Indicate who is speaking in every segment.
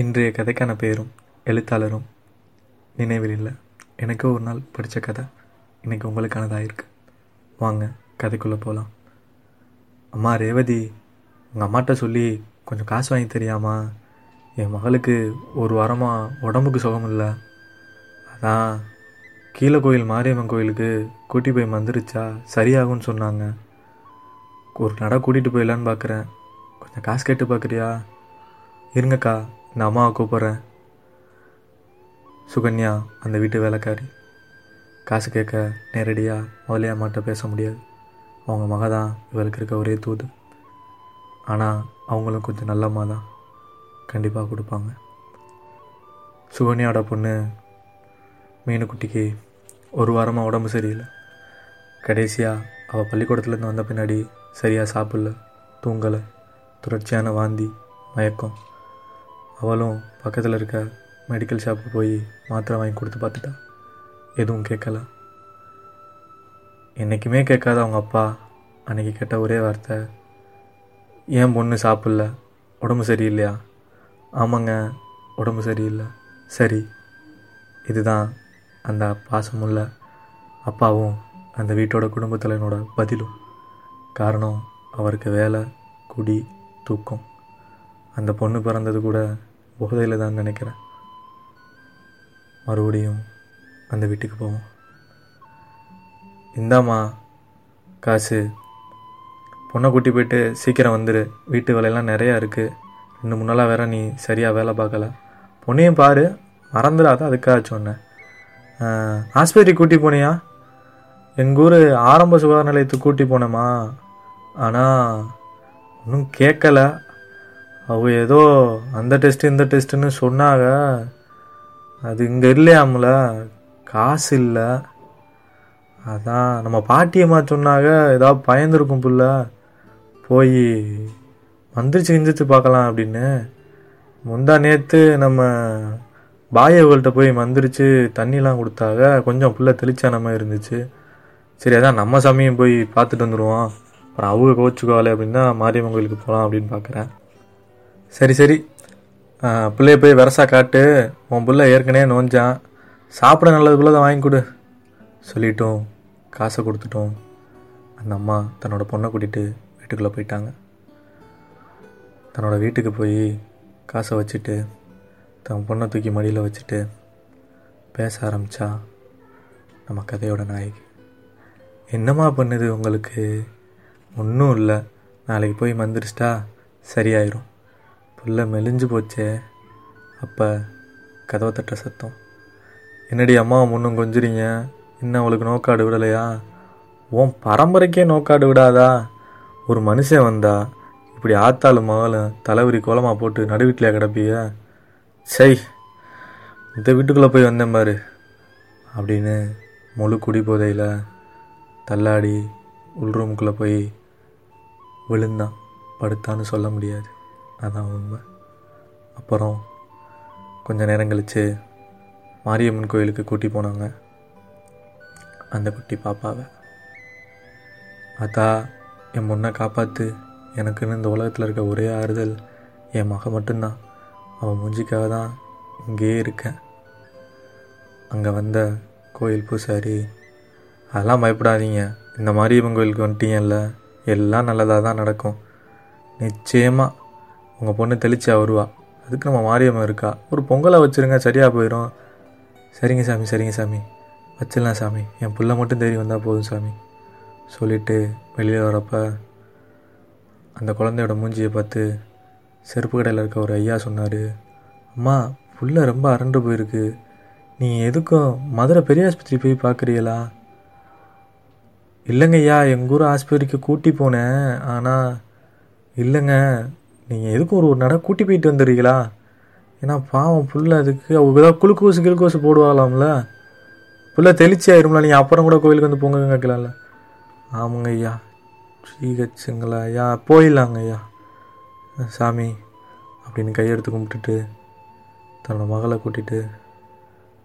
Speaker 1: இன்றைய கதைக்கான பெயரும் எழுத்தாளரும் நினைவில் இல்லை. எனக்கு ஒரு நாள் படித்த கதை. இன்றைக்கி உங்களுக்கானதாக இருக்குது வாங்க கதைக்குள்ளே போகலாம் அம்மா ரேவதி உங்கள் அம்மாட்ட சொல்லி கொஞ்சம் காசு வாங்கி தெரியாமா? என் மகளுக்கு ஒரு வாரமாக உடம்புக்கு சுகம் இல்லை. அதான் கீழே கோயில் மாரியம்மன் கோயிலுக்கு கூட்டி போய் வந்துருச்சா சரியாகும்னு சொன்னாங்க. ஒரு நட கூட்டிகிட்டு போயிடலான்னு பார்க்குறேன் கொஞ்சம் காசு கேட்டு பார்க்குறியா இருங்கக்கா இந்த அம்மாவை கூப்பிட்றேன். சுகன்யா அந்த வீட்டு வேலைக்காரி. காசு கேட்க நேரடியாக முதலே அம்மாட்ட பேச முடியாது. அவங்க மக தான் இவளுக்கு இருக்க ஒரே தூது. ஆனால் அவங்களும் கொஞ்சம் நல்ல அம்மா தான். கண்டிப்பாக கொடுப்பாங்க. சுகன்யாவோட பொண்ணு மீனுக்குட்டிக்கு ஒரு வாரமாக உடம்பு சரியில்லை. கடைசியாக அவள் பள்ளிக்கூடத்துலேருந்து வந்த பின்னாடி சரியாக சாப்பிடல தூங்கலை. தொடர்ச்சியான வாந்தி மயக்கம். அவளும் பக்கத்தில் இருக்க மெடிக்கல் ஷாப்புக்கு போய் மாத்திரை வாங்கி கொடுத்து பார்த்துட்டா. எதுவும் கேட்கல. என்றைக்குமே கேட்காத அவங்க அப்பா அன்னைக்கு கேட்ட ஒரே வார்த்தை ஏன் பொண்ணு சாப்பிடல? உடம்பு சரியில்லையா? ஆமாங்க உடம்பு சரியில்லை. சரி. இதுதான் அந்த பாசமுள்ள அப்பாவும் அந்த வீட்டோட குடும்பத்தலைவனோட பதிலும். காரணம் அவருக்கு வேலை குடி தூக்கம். அந்த பொண்ணு பிறந்தது கூட போதையில் தான் நினைக்கிறேன். மறுபடியும் அந்த வீட்டுக்கு போவோம். இந்தாம்மா காசு. பொண்ணை கூட்டி போயிட்டு சீக்கிரம் வந்துடு வீட்டு வேலையெல்லாம் நிறையா இருக்குது ரெண்டு மூணு நாளாக வேற நீ சரியாக வேலை பார்க்கல. பொண்ணையும் பாரு. மறந்துடாத அதுக்காக சொன்னேன். ஆஸ்பத்திரி கூட்டி போனியா? எங்கள் ஊர் ஆரம்ப சுகாதார நிலையத்துக்கு கூட்டி போனேம்மா. ஆனால் ஒன்றும் கேட்கல. அவ ஏதோ அந்த டெஸ்ட்டு இந்த டெஸ்ட்டுன்னு சொன்னாங்க. அது இங்கே இல்லையாமல? காசு இல்லை. அதான் நம்ம பாட்டியம்மா சொன்னாங்க ஏதாவது பயந்துருக்கும் புள்ள. போய் மந்திரிச்சு கிஞ்சிச்சு பார்க்கலாம் அப்படின்னு. முந்தா நேற்று நம்ம பாயவர்கள்ட்ட போய் மந்திரிச்சு தண்ணிலாம் கொடுத்தாக கொஞ்சம் புள்ள தெளிச்சானமாக இருந்துச்சு. சரி அதான் நம்ம சமயம் போய் பார்த்துட்டு வந்துடுவோம் அப்புறம் அவங்க கோச்சுக்கோவாலே அப்படின்னு தான் மாரியம்மன் கோயிலுக்கு போகலாம் அப்படின்னு பார்க்குறேன். சரி சரி. பிள்ளைய போய் வெரசா காட்டு. உன் புள்ள ஏற்கனவே நோஞ்சான். சாப்பிட நல்லது புள்ள தான் வாங்கி கொடு. சொல்லிட்டோம் காசை கொடுத்துட்டோம். அந்த அம்மா தன்னோட பொண்ணை கூட்டிகிட்டு வீட்டுக்குள்ளே போயிட்டாங்க. தன்னோட வீட்டுக்கு போய் காசை வச்சுட்டு தன் பொண்ணை தூக்கி மடியில் வச்சுட்டு பேச ஆரம்பித்தா நம்ம கதையோட நாயகி. என்னம்மா பண்ணுது உங்களுக்கு? ஒன்றும் இல்லை. நாளைக்கு போய் மந்திரிச்சிட்டா சரியாயிரும். புள்ள மெலிஞ்சு போச்சே. அப்போ கதவை தட்ட சத்தம். என்னடி அம்மா முன்னும் கொஞ்சிறீங்க? இன்னும் அவளுக்கு நோக்காடு விடலையா? உன் பரம்பரைக்கே நோக்காடு விடாதா? ஒரு மனுஷன் வந்தா இப்படி ஆத்தாலும் மகளும் தலைவரி கோலமாக போட்டு நடு வீட்டில் கிடப்பிய சை இந்த வீட்டுக்குள்ளே போய் வந்தேன் பாரு அப்படின்னு முழு குடி போதையில் தள்ளாடி உள் ரூமுக்குள்ளே போய் விழுந்தான். படுத்தான்னு சொல்ல முடியாது. அதான் உண்மை. அப்புறம் கொஞ்சம் நேரம் கழித்து மாரியம்மன் கோயிலுக்கு கூட்டி போனாங்க. அந்த குட்டி பாப்பாவை. அதா என் முன்னை காப்பாற்று எனக்குன்னு இந்த உலகத்தில் இருக்க ஒரே ஆறுதல் என் மக மட்டும்தான். அவன் மூஞ்சிக்காக தான் இங்கேயே இருக்கேன். அங்கே வந்த கோயில் பூசாரி அதெல்லாம் பயப்படாதீங்க. இந்த மாரியம்மன் கோயிலுக்கு வந்துட்டீங்கல்ல. எல்லாம் நல்லதாக தான் நடக்கும். நிச்சயமாக உங்கள் பொண்ணு தெளிச்சா வருவா. அதுக்கு நம்ம மாரியம்மன் இருக்கா. ஒரு பொங்கலை வச்சுருங்க சரியாக போயிடும் சரிங்க சாமி சரிங்க சாமி. வச்சிடலாம் சாமி. என் பிள்ளை மட்டும் தேடி வந்தால் போதும் சாமி. சொல்லிவிட்டு வெளியில் வரப்ப அந்த குழந்தையோட மூஞ்சியை பார்த்து செருப்பு கடையில் இருக்க ஒரு ஐயா சொன்னார் அம்மா புள்ள ரொம்ப அரண்டு போயிருக்கு. நீங்கள் எதுக்கும் மதுரை பெரிய ஆஸ்பத்திரி போய் பார்க்குறீங்களா? இல்லைங்க ஐயா எங்கள் ஊர் ஆஸ்பத்திரிக்கு கூட்டி போனேன். ஆனால் இல்லைங்க. நீங்கள் எதுக்கும் ஒரு ஒரு நடை கூட்டி போயிட்டு வந்துடுறீங்களா ஏன்னா பாவம் புள்ள அதுக்கு. அவங்க ஏதாவது குளுக்கோசு கிளுக்கோசு போடுவாங்களாம்ல புள்ள தெளிச்சி ஆயிரும்ல நீங்கள் அப்புறம் கூட கோயிலுக்கு வந்து பொங்க கேட்கலாம்ல ஆமாங்க ஐயா. ஸ்ரீகச்சுங்களா ஐயா போயிடலாங்க ஐயா. சாமி அப்படின்னு கையெடுத்து கும்பிட்டுட்டு தன்னோட மகளை கூட்டிகிட்டு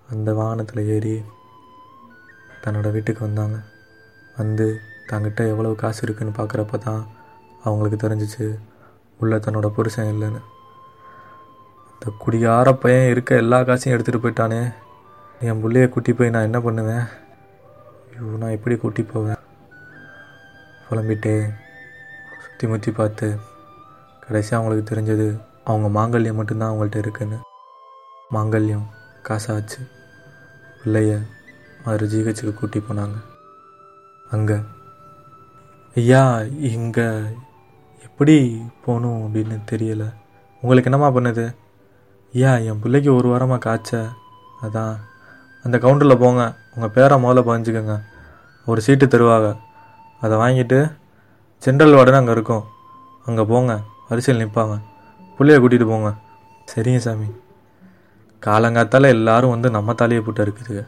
Speaker 1: அந்த வாகனத்தில் ஏறி தன்னோட வீட்டுக்கு வந்தாங்க. வந்து தங்கிட்ட எவ்வளவு காசு இருக்குன்னு பார்க்குறப்ப தான் அவங்களுக்கு தெரிஞ்சிச்சு. உள்ள தன்னோட புருஷன் இல்லைன்னு. இந்த குடிகார பையன் இருக்க எல்லா காசையும் எடுத்துகிட்டு போயிட்டானே. என் பிள்ளைய கூட்டி போய் நான் என்ன பண்ணுவேன்? ஐயோ நான் எப்படி கூட்டி போவேன்? புலம்பிட்டு சுற்றி முற்றி பார்த்து கடைசியாக அவங்களுக்கு தெரிஞ்சது அவங்க மாங்கல்யம் மட்டும்தான் அவங்கள்ட்ட இருக்குன்னு. மாங்கல்யம் காசாச்சு. பிள்ளைய மறு ஜிஹெச்சுக்கு கூட்டி போனாங்க. அங்கே. ஐயா இங்கே. எப்படி போகணும் அப்படின்னு தெரியலை. உங்களுக்கு என்னம்மா பண்ணுது? ஐயா என் பிள்ளைக்கு ஒரு வாரமாக காய்ச்ச? அதான். அந்த கவுண்டரில் போங்க. உங்கள் பேரை முதல்ல பதிஞ்சுக்கோங்க. ஒரு சீட்டு தருவாங்க. அதை வாங்கிட்டு ஜென்ரல் வார்டுன்னு அங்கே இருக்கும். அங்கே போங்க. வரிசையில் நிற்பாங்க. பிள்ளைய கூட்டிகிட்டு போங்க. சரிங்க சாமி. காலங்காத்தால் எல்லாரும் வந்து நம்ம தலையை போட்டு இருக்குதுங்க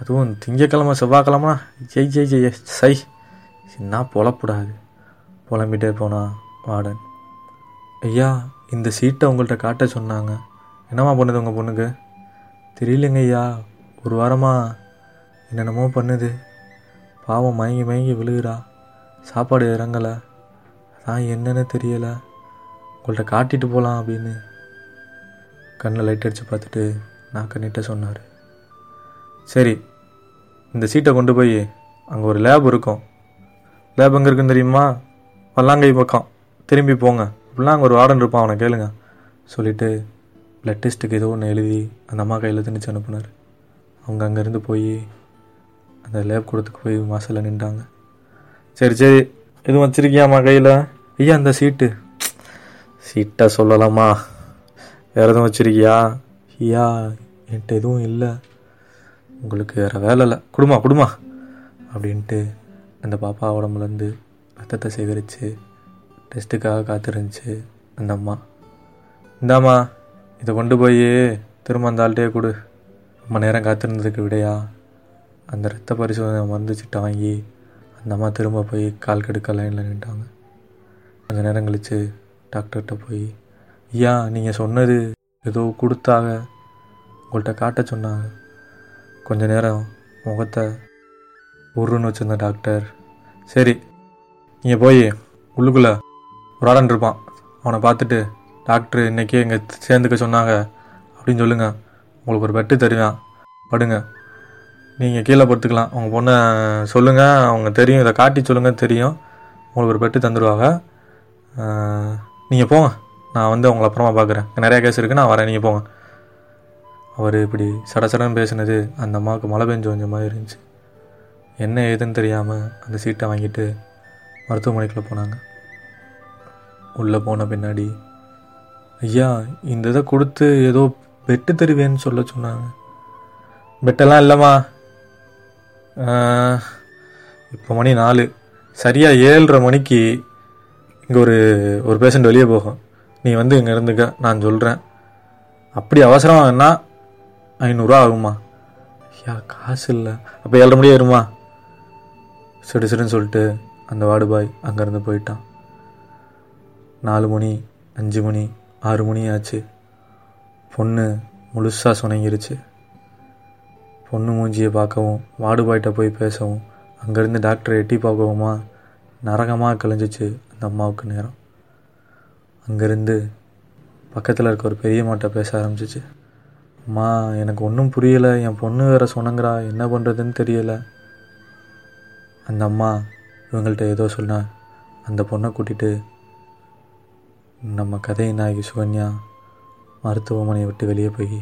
Speaker 1: அதுவும் திங்கக்கிழமை செவ்வாய்க்கிழமை ஜெய் ஜெய் ஜெய் சை. என்ன புலப்படாது. புலம்பிட்டே போனா வார்டன் ஐயா இந்த சீட்டை உங்கள்கிட்ட காட்ட சொன்னாங்க. என்னம்மா பண்ணுது உங்கள் பொண்ணுக்கு? தெரியலங்க ஐயா. ஒரு வாரமாக என்னென்னமோ பண்ணுது. பாவம் மயங்கி மயங்கி விழுகிறா. சாப்பாடு இறங்கலை. அதான் என்னன்னு தெரியலை. உங்கள்கிட்ட காட்டிட்டு போகலாம் அப்படின்னு. கண்ணில் லைட் அடித்து பார்த்துட்டு நான் கண்ணிட்ட சொன்னார். சரி இந்த சீட்டை கொண்டு போய் அங்கே ஒரு லேப் இருக்கும். லேப் எங்கே இருக்குன்னு தெரியுமா? பல்லாங்கை பக்கம். திரும்பி போங்க. அப்படிலாம் அங்கே ஒரு வார்டன் இருப்பான் அவனை கேளுங்க. சொல்லிவிட்டு பிளட் டெஸ்ட்டுக்கு ஏதோ ஒன்று எழுதி அந்த அம்மா கையில் திணிச்சு அனுப்புனார். அவங்க அங்கேருந்து போய் அந்த லேப் கூடத்துக்கு போய் வாசலில் நின்றாங்க. சரி சரி. எதுவும் வச்சிருக்கியாம்மா கையில்? ஐயா அந்த சீட்டு. சீட்டை சொல்லலாமா? வேறு எதுவும் வச்சுருக்கியா? ஐயா என்கிட்ட எதுவும் இல்லை. உங்களுக்கு வேறு வேலை இல்லை. குடுமா குடுமா. அப்படின்ட்டு அந்த பாப்பா உடம்புலேருந்து ரத்தத்தை சேகரித்து டெஸ்ட்டுக்காக காத்திருந்துச்சு அந்த அம்மா. இந்தாம்மா இதை கொண்டு போய் திரும்ப அந்த ஆள்கிட்டே கொடு. ரொம்ப நேரம் காத்திருந்ததுக்கு விடையா? அந்த ரத்த பரிசோதனை மருந்து சிட்டை வாங்கி அந்த அம்மா திரும்ப போய் கால் கெடுக்க லைனில் நின்ட்டாங்க. கொஞ்ச நேரம் கழித்து டாக்டர்கிட்ட போய் ஐயா நீங்கள் சொன்னது ஏதோ கொடுத்தாக உங்கள்கிட்ட காட்ட சொன்னாங்க. கொஞ்ச நேரம் முகத்தை உருன்னு வச்சுருந்த டாக்டர் சரி நீங்கள் போய் உள்ளுக்குள்ளே ஒரு ஆடன் இருப்பான். அவனை பார்த்துட்டு டாக்டர் இன்றைக்கி இங்கே சேர்ந்துக்க சொன்னாங்க. அப்படின்னு சொல்லுங்கள் உங்களுக்கு ஒரு பெட்டு தருவேன். படுங்க. நீங்கள் கீழே படுத்துக்கலாம். உங்கள் பொண்ணை சொல்லுங்கள் அவங்க தெரியும். இதை காட்டி சொல்லுங்கள் தெரியும். உங்களுக்கு ஒரு பெட்டு தந்துடுவாங்க நீங்கள் போங்க. நான் வந்து உங்களை அப்புறமா பார்க்குறேன். நிறையா கேஸ் இருக்குது நான் வரேன். நீங்கள் போங்க. அவர் இப்படி சட சடன்னு பேசுனது அந்த அம்மாவுக்கு மழை பெஞ்சு கொஞ்சம் மாதிரி இருந்துச்சு. என்ன ஏதுன்னு தெரியாமல் அந்த சீட்டை வாங்கிட்டு மருத்துவமனைக்குள்ளே போனாங்க. உள்ளே போன பின்னாடி ஐயா இந்த இதை கொடுத்து ஏதோ பெட்டு தருவேன்னு சொல்ல சொன்னாங்க. பெட்டெல்லாம் இல்லைம்மா. இப்போ மணி நாலு. சரியாக ஏழரை மணிக்கு இங்கே ஒரு ஒரு பேஷண்ட் வெளியே போகும். நீ வந்து இங்கே இருந்துக்க நான் சொல்கிறேன் அப்படி அவசரம் வேணா ஐநூறுரூவா ஆகுமா ஐயா காசு இல்லை. அப்போ ஏழரை மணி வருமா சிடு சிடுன்னு சொல்லிட்டு அந்த வார்டு பாய் அங்கேருந்து போயிட்டான். நாலு மணி அஞ்சு மணி ஆறு மணி ஆச்சு. பொண்ணு முழுசாக சுணங்கிருச்சு பொண்ணு மூஞ்சியை பார்க்கவும் வார்டு பாய்கிட்ட போய் பேசவும் அங்கேருந்து டாக்டரை எட்டி பார்க்கவுமா நரகமாக கலைஞ்சிச்சு அந்த அம்மாவுக்கு நேரம். அங்கேருந்து பக்கத்தில் இருக்க ஒரு பெரிய மாட்டை பேச ஆரம்பிச்சிச்சு. அம்மா எனக்கு ஒன்றும் புரியலை. என் பொண்ணு வேற சொன்னங்கிறா என்ன பண்ணுறதுன்னு தெரியலை. அந்த அம்மா இவங்கள்ட்ட ஏதோ சொன்னா அந்த பொண்ணை கூட்டிகிட்டு நம்ம கதை நாயகி சுகன்யா மருத்துவமனையை விட்டு வெளியே போய்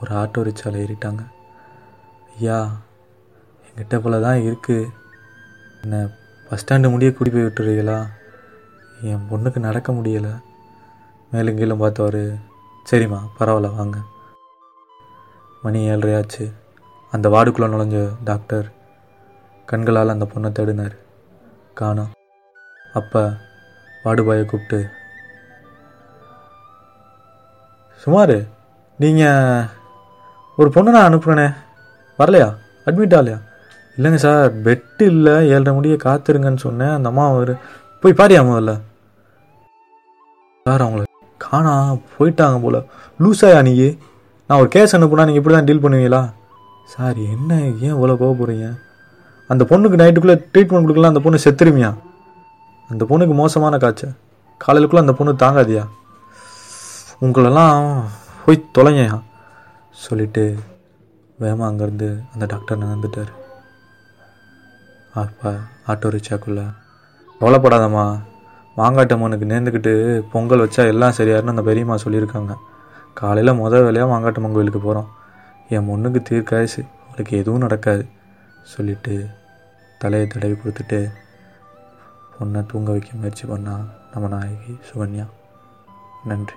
Speaker 1: ஒரு ஆட்டோ ரிக்ஷாவில் ஏறிட்டாங்க. ஐயா எங்கிட்ட போல தான் இருக்குது என்ன பஸ் ஸ்டாண்டு முடிய கூட்டி போய் விட்டுறீங்களா? என் பொண்ணுக்கு நடக்க முடியலை. மேலும் கீழும் பார்த்தவர் சரிம்மா பரவாயில்ல வாங்க. மணி ஏழரையாச்சு. அந்த வார்டுக்குள்ளே நுழைஞ்ச டாக்டர் கண்களால் அந்த பொண்ணை தேடினார். காணோம். அப்போ வார்டு கூப்பிட்டு சுமார் நீங்கள் ஒரு பொண்ணை நான் அனுப்புகிறேனே வரலையா? அட்மிட் ஆகலையா இல்லைங்க சார் பெட்டு இல்லை. ஏழரை முடிய காத்துருங்கன்னு சொன்னேன். அந்த அம்மா அவர் போய் பாரியா முதல்ல? சார் அவங்கள காணா. போயிட்டாங்க போல. லூஸாயா நீ நான் ஒரு கேஸ் அனுப்புனா நீங்கள் இப்படி தான் டீல் பண்ணுவீங்களா? சார் என்ன? ஏன் இவ்வளோ போக போகிறீங்க அந்த பொண்ணுக்கு நைட்டுக்குள்ளே ட்ரீட்மெண்ட் கொடுக்கலாம் அந்த பொண்ணு செத்துருமியா அந்த பொண்ணுக்கு மோசமான காய்ச்சல். காலையிலுக்குள்ளே அந்த பொண்ணு தாங்காதியா? உங்களெல்லாம் போய் தொலைங்கயா சொல்லிட்டு வேகமாக அங்கேருந்து அந்த டாக்டர் நடந்துட்டார். அப்பா ஆட்டோ ரிக்ஷாக்குள்ளே கவலைப்படாதம்மா மாங்காட்டம்மனுக்கு நேர்ந்துக்கிட்டு பொங்கல் வச்சா எல்லாம் சரியாருன்னு அந்த பெரியம்மா சொல்லியிருக்காங்க. காலையில் முதல் வேலையாக மாங்காட்டம்மன் கோயிலுக்கு போகிறோம் என் பொண்ணுக்கு தீர்க்காயசு அவளுக்கு எதுவும் நடக்காது. சொல்லிட்டு தலையை தடவி கொடுத்துட்டு பொண்ணை தூங்க வைக்க முயற்சி பண்ணால் நம்ம நாயகி சுகன்யா. நன்றி.